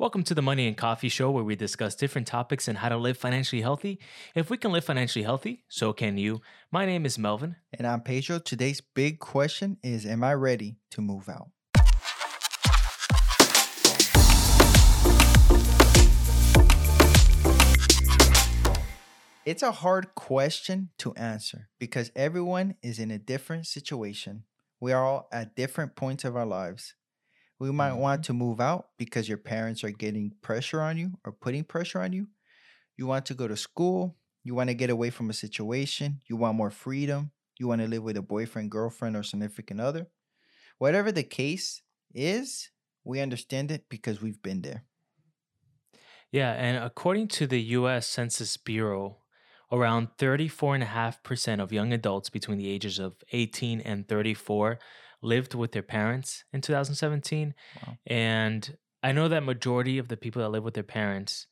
Welcome to the Money and Coffee Show, where we discuss different topics and how to live financially healthy. If we can live financially healthy, so can you. My name is Melvin. And I'm Pedro. Today's big question is Am I ready to move out? It's a hard question to answer because everyone is in a different situation. We are all at different points of our lives. We might mm-hmm. want to move out because your parents are getting pressure on you or putting pressure on you. You want to go to school. You want to get away from a situation. You want more freedom. You want to live with a boyfriend, girlfriend, or significant other. Whatever the case is, we understand it because we've been there. Yeah, and according to the US Census Bureau, around 34.5% of young adults between the ages of 18 and 34 lived with their parents in 2017. Wow. And I know that majority of the people that live with their parents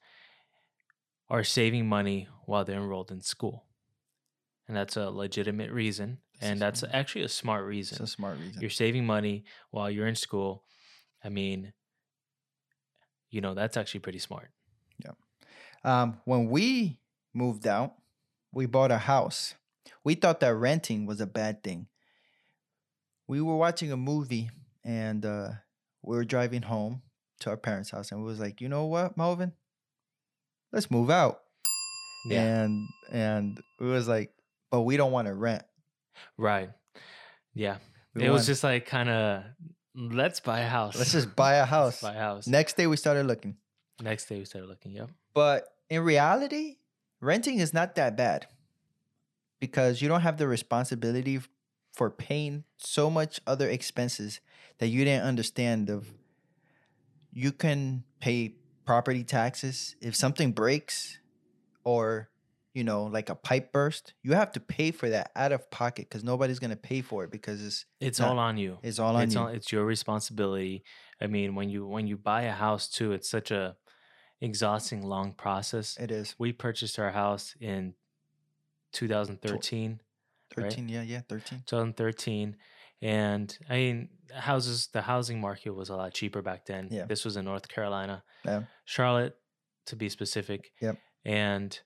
are saving money while they're enrolled in school. And that's a legitimate reason. This and that's smart. actually a smart reason. It's a smart reason. You're saving money while you're in school. I mean, you know, that's actually pretty smart. Um, when we moved out, we bought a house. We thought that renting was a bad thing. We were watching a movie and uh, we were driving home to our parents' house, and we was like, you know what, Melvin? Let's move out. Yeah. And and it was like, but we don't want to rent. Right. Yeah. We it was just like kind of let's buy a house. let's just buy a house. buy a house. Next day we started looking. Next day we started looking. Yep. But in reality, renting is not that bad because you don't have the responsibility for paying so much other expenses that you didn't understand of you can pay property taxes if something breaks or you know like a pipe burst you have to pay for that out of pocket because nobody's going to pay for it because it's It's not- all on you. it's all on it's you all it's your responsibility. I mean, when you when you buy a house too, it's such a exhausting long process. it is We purchased our house in 2013, right? 13 yeah yeah 13 2013, and I mean, houses the housing market was a lot cheaper back then. Yeah. This was in North Carolina, yeah Charlotte, to be specific. Yep. And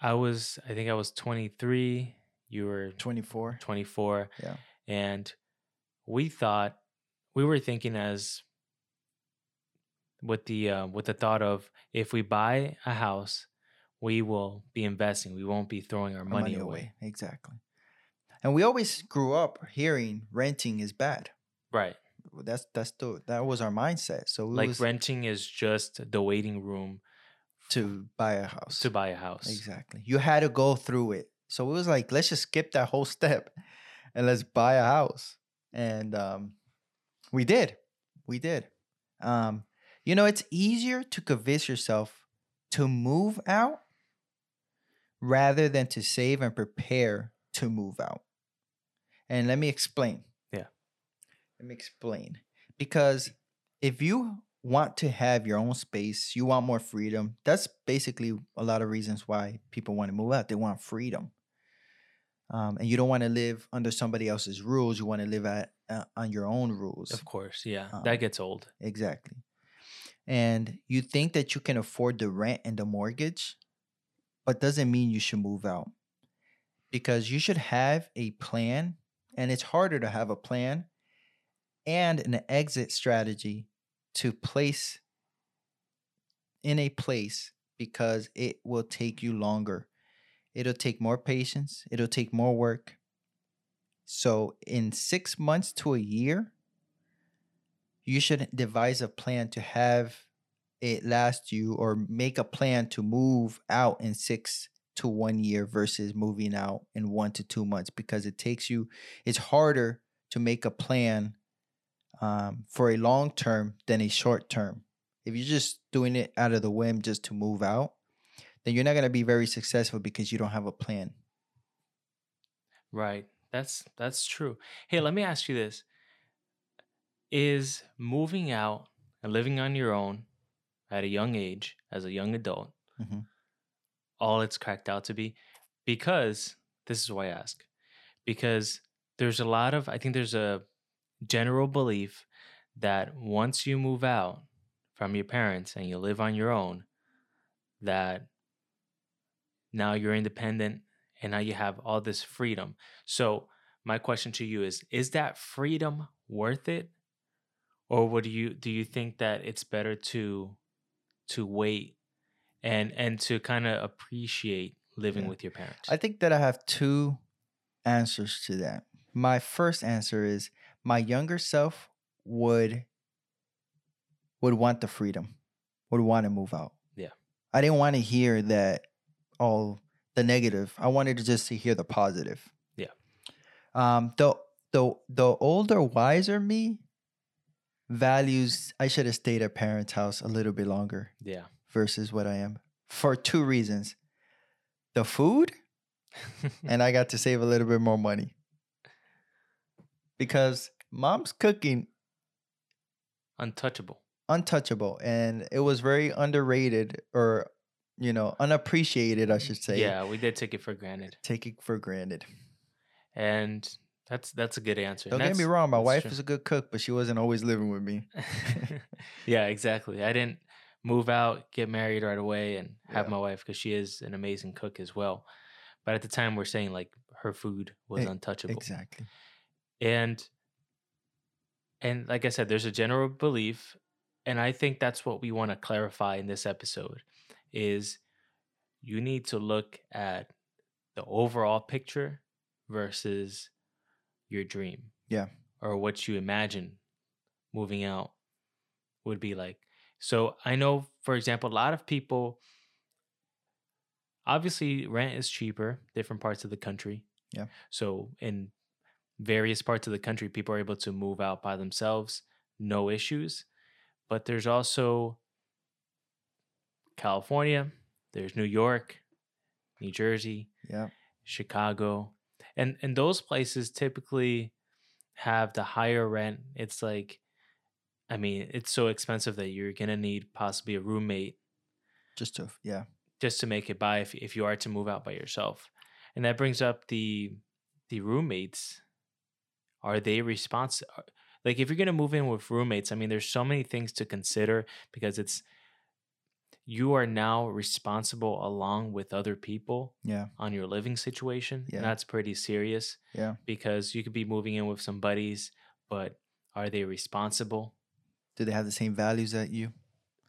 I was, I think I was 23. You were 24 24. Yeah. And we thought we were thinking as with the uh, with the thought of if we buy a house, we will be investing. We won't be throwing our our money, away. exactly and we always grew up hearing renting is bad Right. that's that's the that was our mindset. So Like was renting is just the waiting room to buy a house. to buy a house. Exactly. You had to go through it. So it was like, let's just skip that whole step and let's buy a house. And um we did. We did. Um, you know, it's easier to convince yourself to move out rather than to save and prepare to move out. And let me explain. Yeah. Let me explain. Because if you want to have your own space, you want more freedom. That's basically a lot of reasons why people want to move out. They want freedom. Um, and you don't want to live under somebody else's rules. You want to live at uh, on your own rules. Of course, yeah. Um, that gets old. Exactly. And you think that you can afford the rent and the mortgage, but doesn't mean you should move out. Because you should have a plan, and it's harder to have a plan and an exit strategy to place in a place because it will take you longer. It'll take more patience, it'll take more work. So, in six months to a year, you should devise a plan to have it last you or make a plan to move out in six to one year versus moving out in one to two months because it takes you it's harder to make a plan um, for a long term than a short term if you're just doing it out of the whim just to move out then you're not going to be very successful because you don't have a plan Right. That's that's true. Hey, let me ask you this. Is moving out and living on your own at a young age as a young adult Mhm. all it's cracked out to be? Because this is why I ask. Because there's a lot of I think there's a general belief that once you move out from your parents and you live on your own, that now you're independent and now you have all this freedom. So, my question to you is is that freedom worth it? Or would you do you think that it's better to to wait and and to kind of appreciate living Yeah. with your parents? I think that I have two answers to that. My first answer is my younger self would would want the freedom, would want to move out. Yeah. I didn't want to hear that all the negative. I wanted to just to hear the positive. Yeah. Um the the the older, wiser me values I should have stayed at parents' house a little bit longer yeah. versus what I am for two reasons. The food and I got to save a little bit more money. Because mom's cooking Untouchable. untouchable and it was very underrated or you know unappreciated I should say. Yeah, we did take it for granted. Take it for granted. And that's that's a good answer. Don't get me wrong, my wife true. is a good cook, but she wasn't always living with me. yeah, exactly. I didn't move out, get married right away, and have Yeah. my wife because she is an amazing cook as well. But at the time, we're saying like her food was E- untouchable, Exactly. and and like I said, there's a general belief, and I think that's what we want to clarify in this episode is you need to look at the overall picture versus your dream. Yeah. Or what you imagine moving out would be like. So I know, for example, a lot of people obviously rent is cheaper, different parts of the country. Yeah. So in various parts of the country, people are able to move out by themselves, no issues. But there's also California, there's New York, New Jersey, Yeah. Chicago. And and those places typically have the higher rent. It's like I mean, it's so expensive that you're gonna need possibly a roommate Just to yeah. just to make it by if if you are to move out by yourself. And that brings up the the roommates. Are they responsible? Uh, like if you're gonna move in with roommates, I mean, there's so many things to consider because it's you are now responsible along with other people Yeah. on your living situation. Yeah. And that's pretty serious Yeah. because you could be moving in with some buddies, but are they responsible? Do they have the same values that you?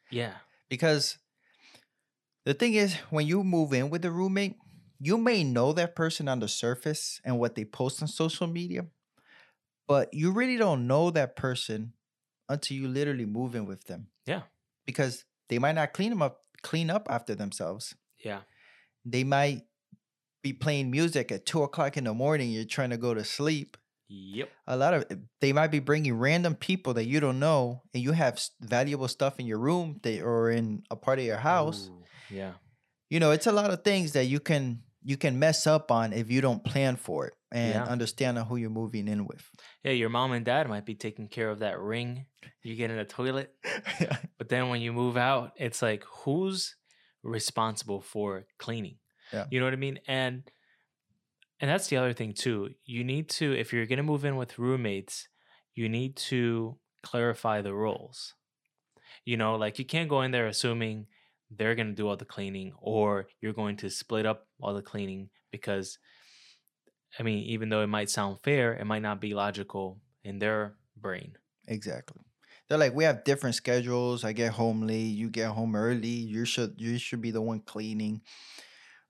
Yeah. because the thing is when you move in with a roommate you may know that person on the surface and what they post on social media but you really don't know that person until you literally move in with them Yeah. because they might not clean them up clean up after themselves Yeah. they might be playing music at two o'clock in the morning you're trying to go to sleep Yep. a lot of eh, they might be bringing random people that you don't know and you have valuable stuff in your room they, or in a part of your house Ooh, yeah. you know it's a lot of things that you can you can mess up on if you don't plan for it and Yeah. understand who you're moving in with Yeah, your mom and dad might be taking care of that ring you get in the toilet. But then when you move out, it's like who's responsible for cleaning? Yeah. You know what I mean? And and that's the other thing too. You need to if you're going to move in with roommates, you need to clarify the roles. You know, like you can't go in there assuming they're going to do all the cleaning or you're going to split up all the cleaning because I mean, even though it might sound fair, it might not be logical in their brain. exactly. They're like we have different schedules. I get home late. You get home early. You should you should be the one cleaning.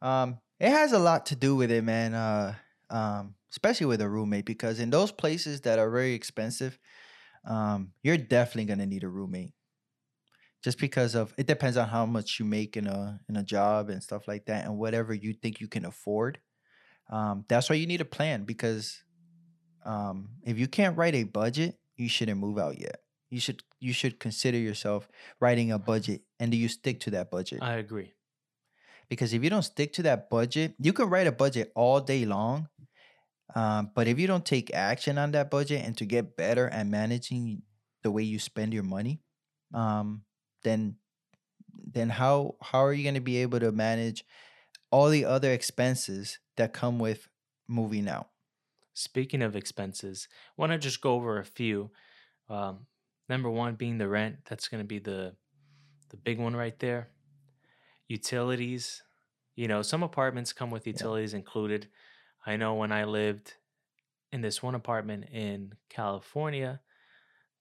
Um it has a lot to do with it man uh um especially with a roommate because in those places that are very expensive um you're definitely to need a roommate. Just because of it depends on how much you make in a in a job and stuff like that and whatever you think you can afford um that's why you need a plan because um if you can't write a budget you shouldn't move out yet you should you should consider yourself writing a budget and do you stick to that budget I agree. because if you don't stick to that budget, you can write a budget all day long. Um, but if you don't take action on that budget and to get better at managing the way you spend your money, um, then then how how are you going to be able to manage all the other expenses that come with moving out? Speaking of expenses, I want to just go over a few. Um, number one being the rent. That's going to be the the big one right there. Utilities. You know, some apartments come with utilities included. I know when I lived in this one apartment in California,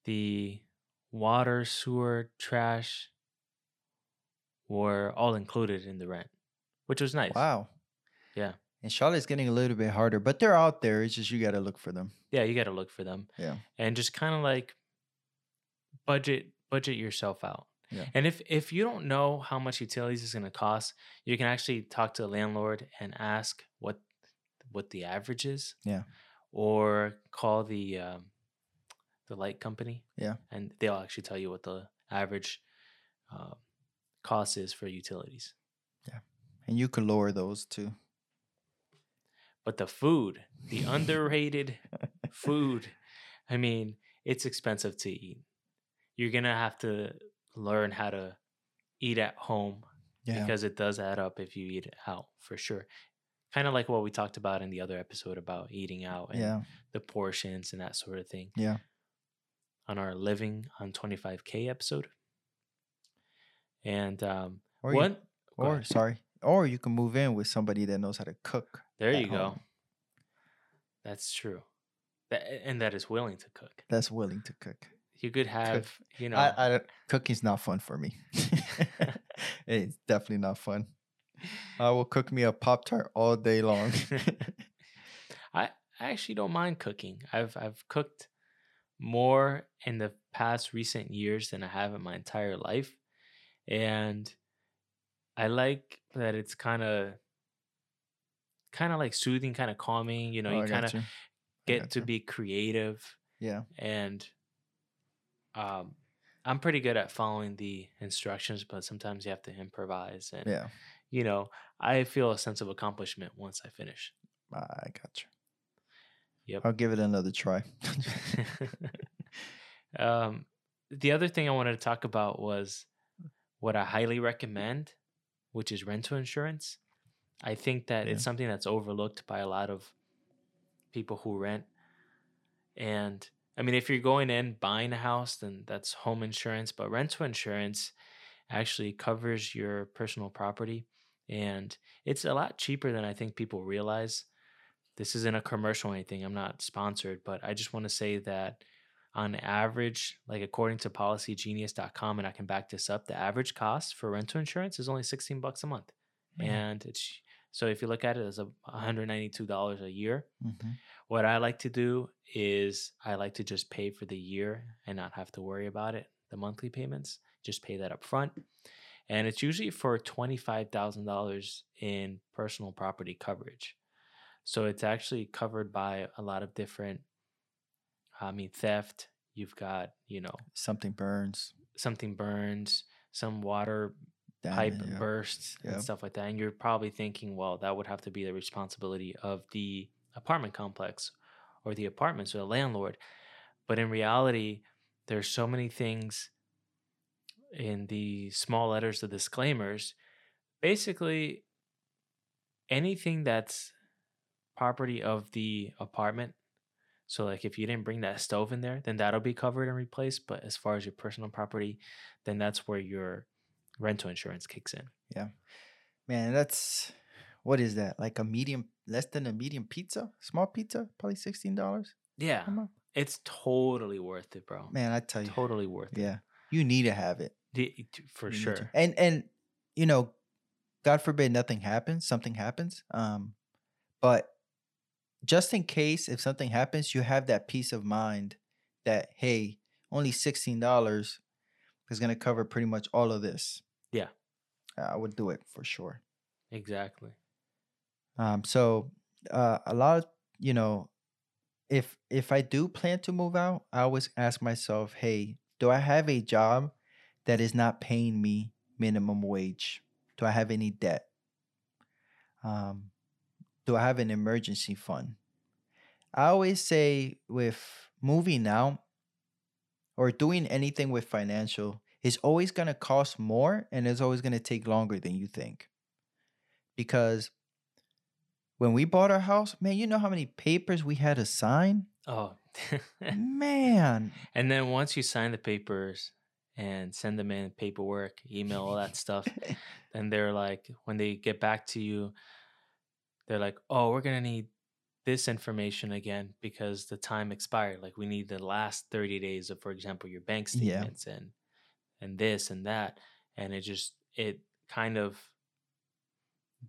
the water, sewer, trash were all included in the rent, which was nice. Wow. Yeah. And Charlotte's getting a little bit harder, but they're out there. It's just you got to look for them. Yeah, you got to look for them. Yeah. And just kind of like budget budget yourself out. Yeah. And if if you don't know how much utilities is going to cost, you can actually talk to the landlord and ask what what the average is. Yeah. Or call the um, the light company. Yeah. And they'll actually tell you what the average uh, cost is for utilities. And you could lower those too. But the food, the underrated food, I mean, it's expensive to eat. You're going to have to learn how to eat at home Yeah. because it does add up if you eat out for sure. Kind of like what we talked about in the other episode about eating out and Yeah. the portions and that sort of thing. Yeah. On our living on 25K episode. And um, Or what? Go or sorry. Or you can move in with somebody that knows how to cook. There you go. That's true. That, and that is willing to cook. That's willing to cook. You could have, you know, I, I cooking's not fun for me. it's definitely not fun. I will cook me a pop tart all day long. I I actually don't mind cooking. I've I've cooked more in the past recent years than I have in my entire life, and I like that it's kind of kind of like soothing, kind of calming. You know, Oh, you kind of get to gotcha. be creative, Yeah. and um, I'm pretty good at following the instructions, but sometimes you have to improvise, and Yeah. you know, I feel a sense of accomplishment once I finish. I got you. Yep. I'll give it another try. um, the other thing I wanted to talk about was what I highly recommend, which is rental insurance. I think that Yeah. it's something that's overlooked by a lot of people who rent. And I mean, if you're going in buying a house, then that's home insurance, but rental insurance actually covers your personal property. And it's a lot cheaper than I think people realize. This isn't a commercial or anything. I'm not sponsored, but I just want to say that on average, like according to policygenius.com, and I can back this up, the average cost for rental insurance is only 16 bucks a month. Man. And it's so if you look at it as a $192 a year, Mhm. what I like to do is I like to just pay for the year and not have to worry about it, the monthly payments, just pay that up front. And it's usually for $25,000 in personal property coverage. So it's actually covered by a lot of different, Uh, I mean, theft. You've got, you know, Something burns. something burns, some water pipe damage, yeah. bursts Yep. and stuff like that. And you're probably thinking, well, that would have to be the responsibility of the apartment complex or the apartments or the landlord. But in reality, there's so many things in the small letters, the disclaimers. Basically, anything that's property of the apartment. So, like, if you didn't bring that stove in there, then that'll be covered and replaced. But as far as your personal property, then that's where your rental insurance kicks in. Yeah. Man, that's what is that? Like a medium, less than a medium pizza, small pizza, probably sixteen dollars. Yeah, it's totally worth it, bro. Man, I tell you, totally worth it. yeah, you need to have it The- for You sure. And and you know, God forbid nothing happens, something happens. Um, but just in case if something happens, you have that peace of mind that hey, only sixteen dollars is gonna cover pretty much all of this. Yeah. I would do it for sure. Exactly. Um, so uh, a lot of you know, if if I do plan to move out, I always ask myself, hey, do I have a job that is not paying me minimum wage? Do I have any debt? Um, do I have an emergency fund? I always say with moving out or doing anything with financial, it's always going to cost more and it's always going to take longer than you think. Because when we bought our house, man, you know how many papers we had to sign? Oh, man. and then once you sign the papers, and send them in paperwork, email, all that stuff. and they're like, when they get back to you, they're like, oh, we're going to need this information again because the time expired. Like we need the last 30 days of, for example, your bank Yeah. statements and and this and that. And it just it kind of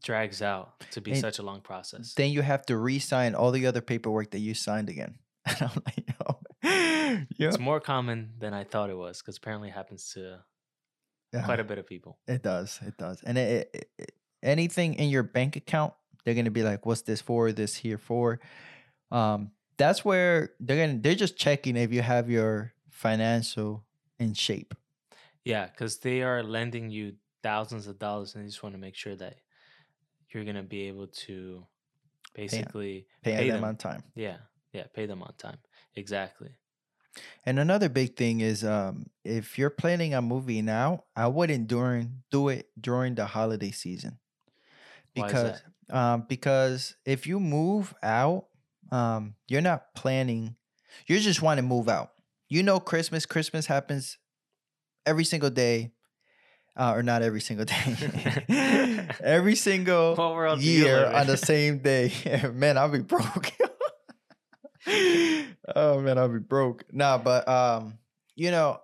drags out to be And such a long process. Then you have to re-sign all the other paperwork that you signed again. And I'm like, yo, yeah, It's more common than I thought it was because apparently it happens to quite a bit of people. It does. It does. And it, it, it- anything in your bank account, they're gonna be like, "What's this for? This here for?" Um, that's where they're gonna. They're just checking if you have your financial in shape. Yeah, because they are lending you thousands of dollars and they just want to make sure that you're gonna be able to basically Paying pay them, them. on time. Yeah, yeah, pay them on time. Exactly. And another big thing is, um, if you're planning a movie now, I wouldn't during do it during the holiday season because um, because if you move out, um, you're not planning. You just want to move out. You know, Christmas. Christmas happens every single day, uh, or not every single day. every single year on the same day. man, I'll be broke. oh man, I'll be broke. Nah, but um, you know,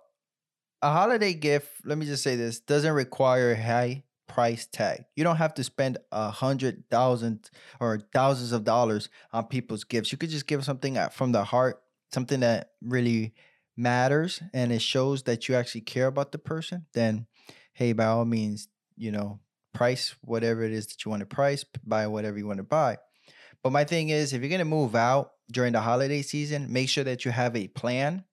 a holiday gift, let me just say this, doesn't require a high price tag. You don't have to spend a hundred thousand or thousands of dollars on people's gifts. You could just give something from the heart, something that really matters and it shows that you actually care about the person, then hey, by all means, you know, price whatever it is that you want to price, buy whatever you want to buy. But my thing is, if you're gonna move out during the holiday season, make sure that you have a plan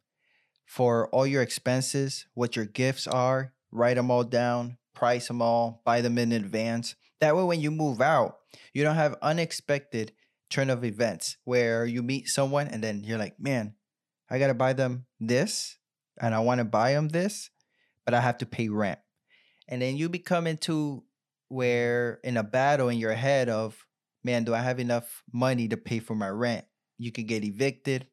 for all your expenses, what your gifts are, write them all down, price them all, buy them in advance. That way, when you move out, you don't have unexpected turn of events where you meet someone and then you're like, man, I gotta buy them this and I wanna buy them this, but I have to pay rent. And then you become into where in a battle in your head of, man, do I have enough money to pay for my rent? You could get evicted.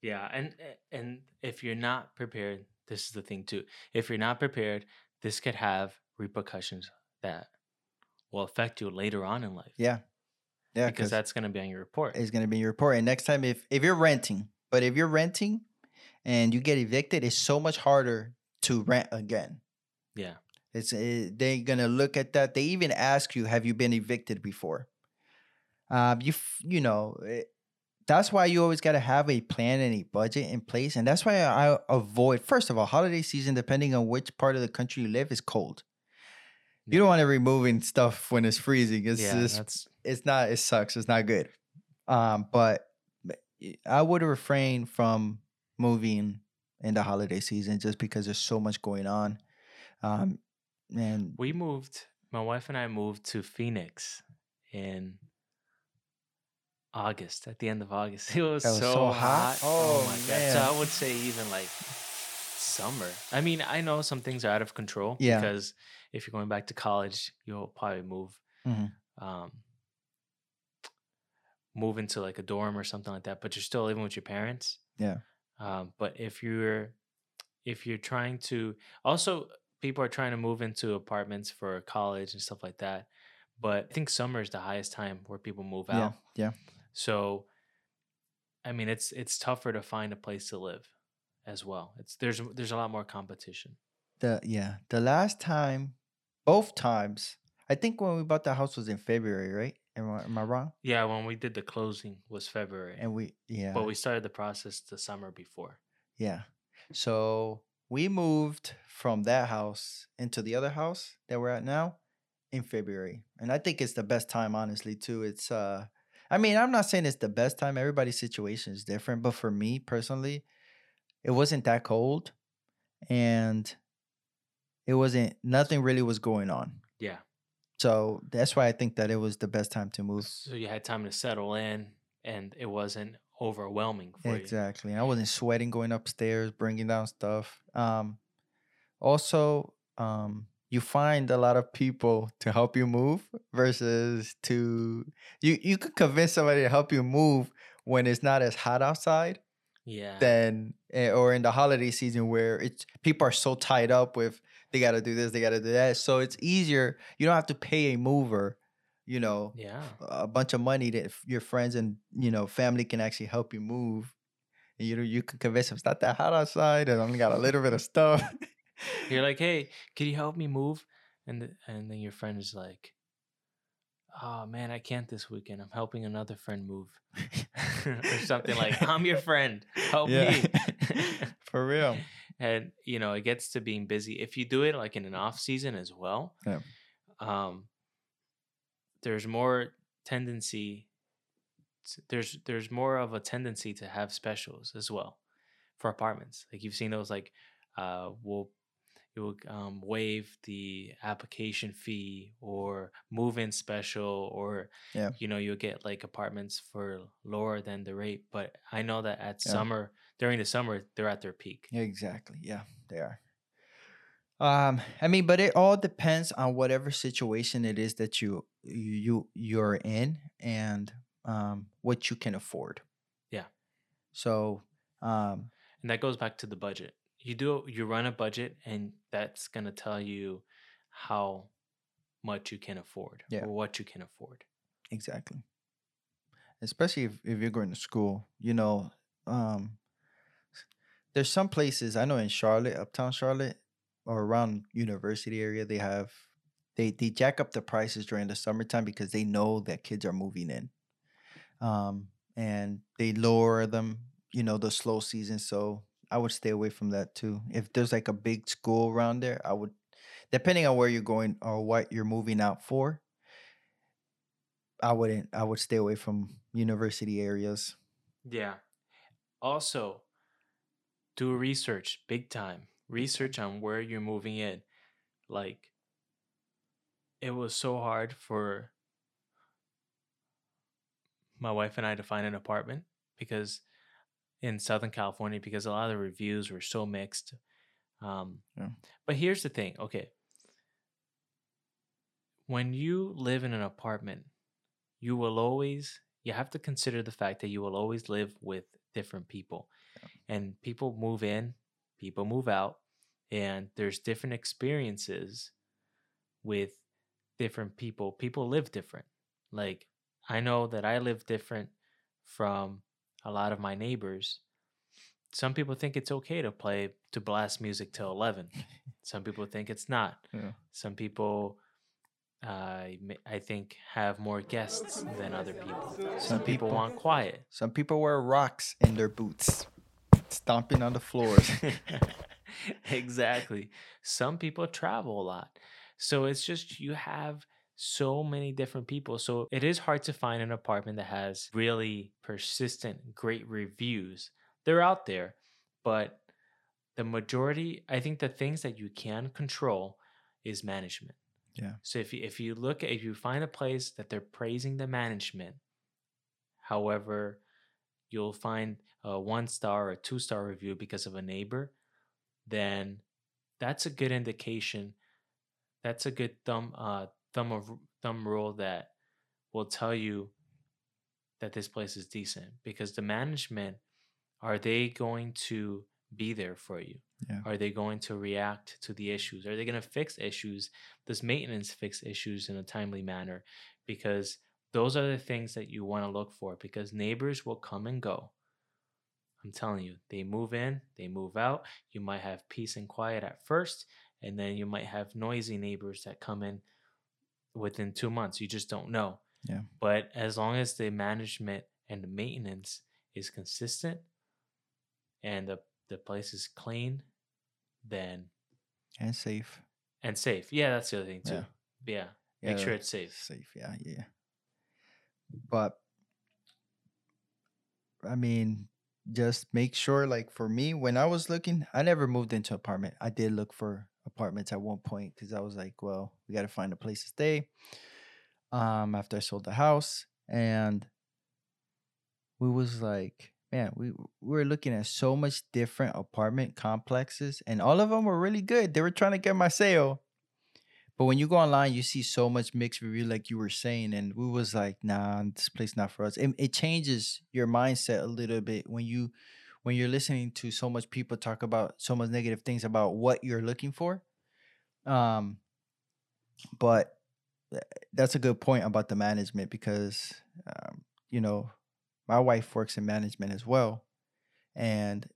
Yeah, and eh, and if you're not prepared, this is the thing too. If you're not prepared, this could have repercussions that will affect you later on in life. Yeah. Yeah. because that's going to be on your report. It's going to be your report. And next time, if if you're renting, but if you're renting and you get evicted, it's so much harder to rent again. Yeah, It's eh, they're gonna look at that. They even ask you, "Have you been evicted before?" Um, you you know, eh, that's why you always got to have a plan and a budget in place, and that's why I avoid. First of all, holiday season, depending on which part of the country you live, is cold. You don't want to removing stuff when it's freezing. It's yeah, just that's it's not it sucks it's not good um but I would refrain from moving in the holiday season just because there's so much going on um and we moved. My wife and I moved to Phoenix in August. At the end of August, it was, was so, so hot. hot? Oh, Oh, my god! So. I would say even like summer. I mean, I know some things are out of control. Yeah. Because if you're going back to college, you'll probably move. Mhm. Um, move into like a dorm or something like that, but you're still living with your parents. Yeah. Um, but if you're if you're trying to also people are trying to move into apartments for college and stuff like that. But I think summer is the highest time where people move yeah out. yeah So I mean it's it's tougher to find a place to live as well. It's there's there's a lot more competition. the yeah the last time both times i think when we bought the house was in february right am I, am I wrong Yeah, when we did the closing was February. and we yeah But we started the process the summer before. Yeah. So we moved from that house into the other house that we're at now in February. And I think it's the best time, honestly, too. It's uh I mean, I'm not saying it's the best time. Everybody's situation is different, but for me personally, it wasn't that cold and it wasn't nothing really was going on. Yeah. So that's why I think that it was the best time to move. So you had time to settle in and it wasn't overwhelming for you. Exactly. I wasn't sweating going upstairs, bringing down stuff. Um, also, um, you find a lot of people to help you move versus to you. You could convince somebody to help you move when it's not as hot outside, Yeah. than eh, or in the holiday season where it's people are so tied up with they got to do this, they got to do that. So it's easier. You don't have to pay a mover, you know, yeah. a bunch of money that your friends and you know family can actually help you move. And you know you can convince them it's not that hot outside, and I only got a little bit of stuff. You're like, hey, can you help me move? And th- and then your friend is like, oh man, I can't this weekend. I'm helping another friend move, or something like, I'm your friend, help me. for real. and you know, it gets to being busy. If you do it like in an off season as well, Yeah. um, there's more tendency. There's there's more of a tendency to have specials as well for apartments. Like you've seen those like uh we'll you will um, waive the application fee or move in special or Yeah. you know you'll get like apartments for lower than the rate but i know that at Yeah. summer during the summer they're at their peak exactly. Yeah, they are. Um, I mean, but it all depends on whatever situation it is that you you you're in and um what you can afford. Yeah. So, um, and that goes back to the budget you do you run a budget and that's going to tell you how much you can afford Yeah. or what you can afford exactly. Especially if, if you're going to school, you know, um, there's some places I know in Charlotte, uptown Charlotte, or around university area, they have they they jack up the prices during the summertime because they know that kids are moving in, um, and they lower them, you know, the slow season. So I would stay away from that too. If there's like a big school around there, I would, depending on where you're going or what you're moving out for. I wouldn't. I would stay away from university areas. yeah also do research big time research on where you're moving in like it was so hard for my wife and I to find an apartment because in Southern California because a lot of the reviews were so mixed. Um, Yeah. But here's the thing, okay. When you live in an apartment, you will always you have to consider the fact that you will always live with different people. And people move in, people move out, and there's different experiences with different people. People live different. Like I know that I live different from a lot of my neighbors. Some people think it's okay to play to blast music till 11. Some people think it's not. Yeah. Some people uh, I think have more guests than other people. Some, people, people- want quiet. Some people wear rocks in their boots, stomping on the floors. exactly. Some people travel a lot. So it's just you have so many different people. So it is hard to find an apartment that has really persistent, great reviews. They're out there, but the majority, I think the things that you can control is management. Yeah. So if you, if you look at if you find a place that they're praising the management, however, you'll find a one star or two star review because of a neighbor, then that's a good indication. That's a good thumb uh thumb of thumb rule that will tell you that this place is decent because the management are they going to be there for you? Yeah. Are they going to react to the issues? Are they going to fix issues? Does maintenance fix issues in a timely manner? Because those are the things that you want to look for because neighbors will come and go. I'm telling you, they move in, they move out. You might have peace and quiet at first, and then you might have noisy neighbors that come in within two months. You just don't know. Yeah. But as long as the management and the maintenance is consistent and the, the place is clean, then and safe. and safe. Yeah, that's the other thing too. Yeah. Yeah. Make sure it's safe. Safe, yeah, yeah. But I mean, just make sure. Like for me, when I was looking, I never moved into apartment. I did look for apartments at one point because I was like, well, we got to find a place to stay. Um, after I sold the house, and we was like, man, we we were looking at so much different apartment complexes, and all of them were really good. They were trying to get my sale. But when you go online, you see so much mixed review, like you were saying, and we was like, nah, this place not for us. It, it changes your mindset a little bit when you when you're listening to so much people talk about so much negative things about what you're looking for. Um, but that's a good point about the management because, um, you know, my wife works in management as well, and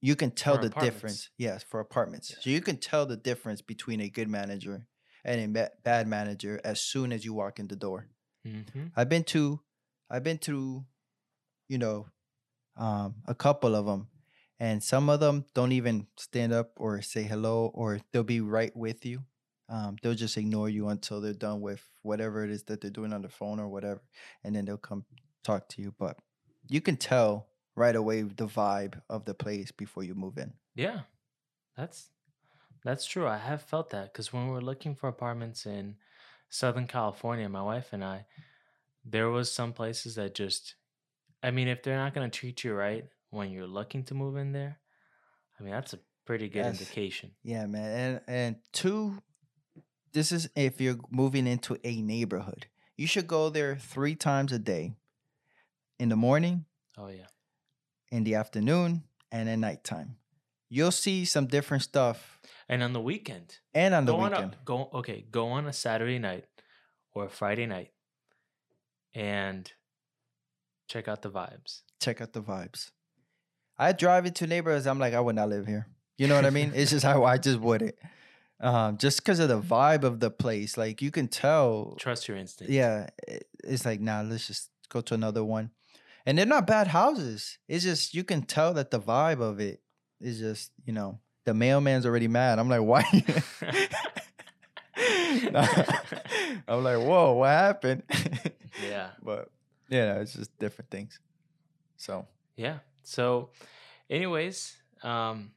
you can tell For the apartments. difference. Yes, for apartments. Yeah. So you can tell the difference between a good manager and a ba- bad manager as soon as you walk in the door. Mm-hmm. I've been to, I've been to, you know, um, a couple of them, and some of them don't even stand up or say hello, or they'll be right with you. Um, they'll just ignore you until they're done with whatever it is that they're doing on their phone or whatever, and then they'll come talk to you. But you can tell right away the vibe of the place before you move in. Yeah, that's that's true. I have felt that because when we were looking for apartments in Southern California, my wife and I, there was some places that just, I mean, if they're not going to treat you right when you're looking to move in there, I mean, that's a pretty good Yes. indication. Yeah, man. And and two, this is if you're moving into a neighborhood. You should go there three times a day. In the morning, Oh yeah, in the afternoon, and at nighttime. You'll see some different stuff. and on the weekend, And on the go weekend. on a go. Okay, go on a Saturday night or a Friday night, and check out the vibes. check out the vibes. I drive into neighborhoods, I'm like, I would not live here. You know what I mean? it's just how I just wouldn't. Um, just because of the vibe of the place. Like you can tell Trust your instinct. yeah, it's like, nah, let's just go to another one. And they're not bad houses. It's just you can tell that the vibe of it is just, you know, the mailman's already mad. I'm like, why? I'm like, whoa, what happened? yeah. but yeah, it's just different things. So Yeah. So, anyways, um,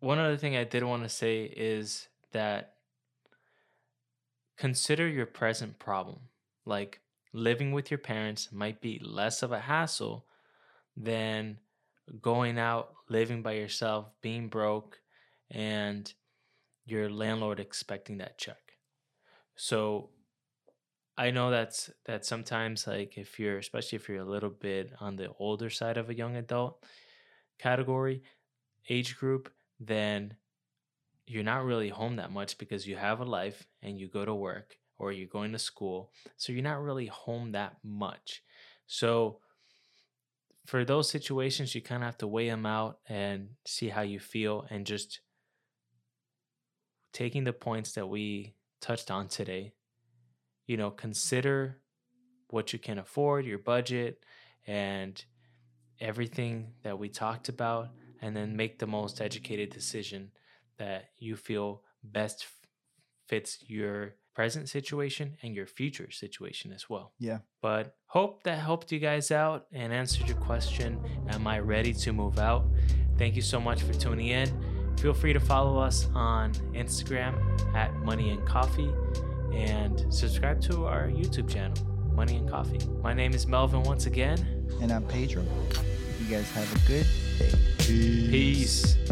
one other thing I did want to say is that consider your present problem. Like living with your parents might be less of a hassle than going out, living by yourself, being broke, and your landlord expecting that check. So I know that's that sometimes like if you're especially if you're a little bit on the older side of a young adult category age group then you're not really home that much because you have a life and you go to work or you're going to school so you're not really home that much. So for those situations you kind of have to weigh them out and see how you feel and just taking the points that we touched on today you know, consider what you can afford, your budget, and everything that we talked about, and then make the most educated decision that you feel best fits your present situation and your future situation as well. Yeah. But hope that helped you guys out and answered your question Am I ready to move out? Thank you so much for tuning in. Feel free to follow us on Instagram at Money and Coffee and subscribe to our YouTube channel, Money and Coffee. My name is Melvin once again. And I'm Pedro. You guys have a good day. Peace. Peace.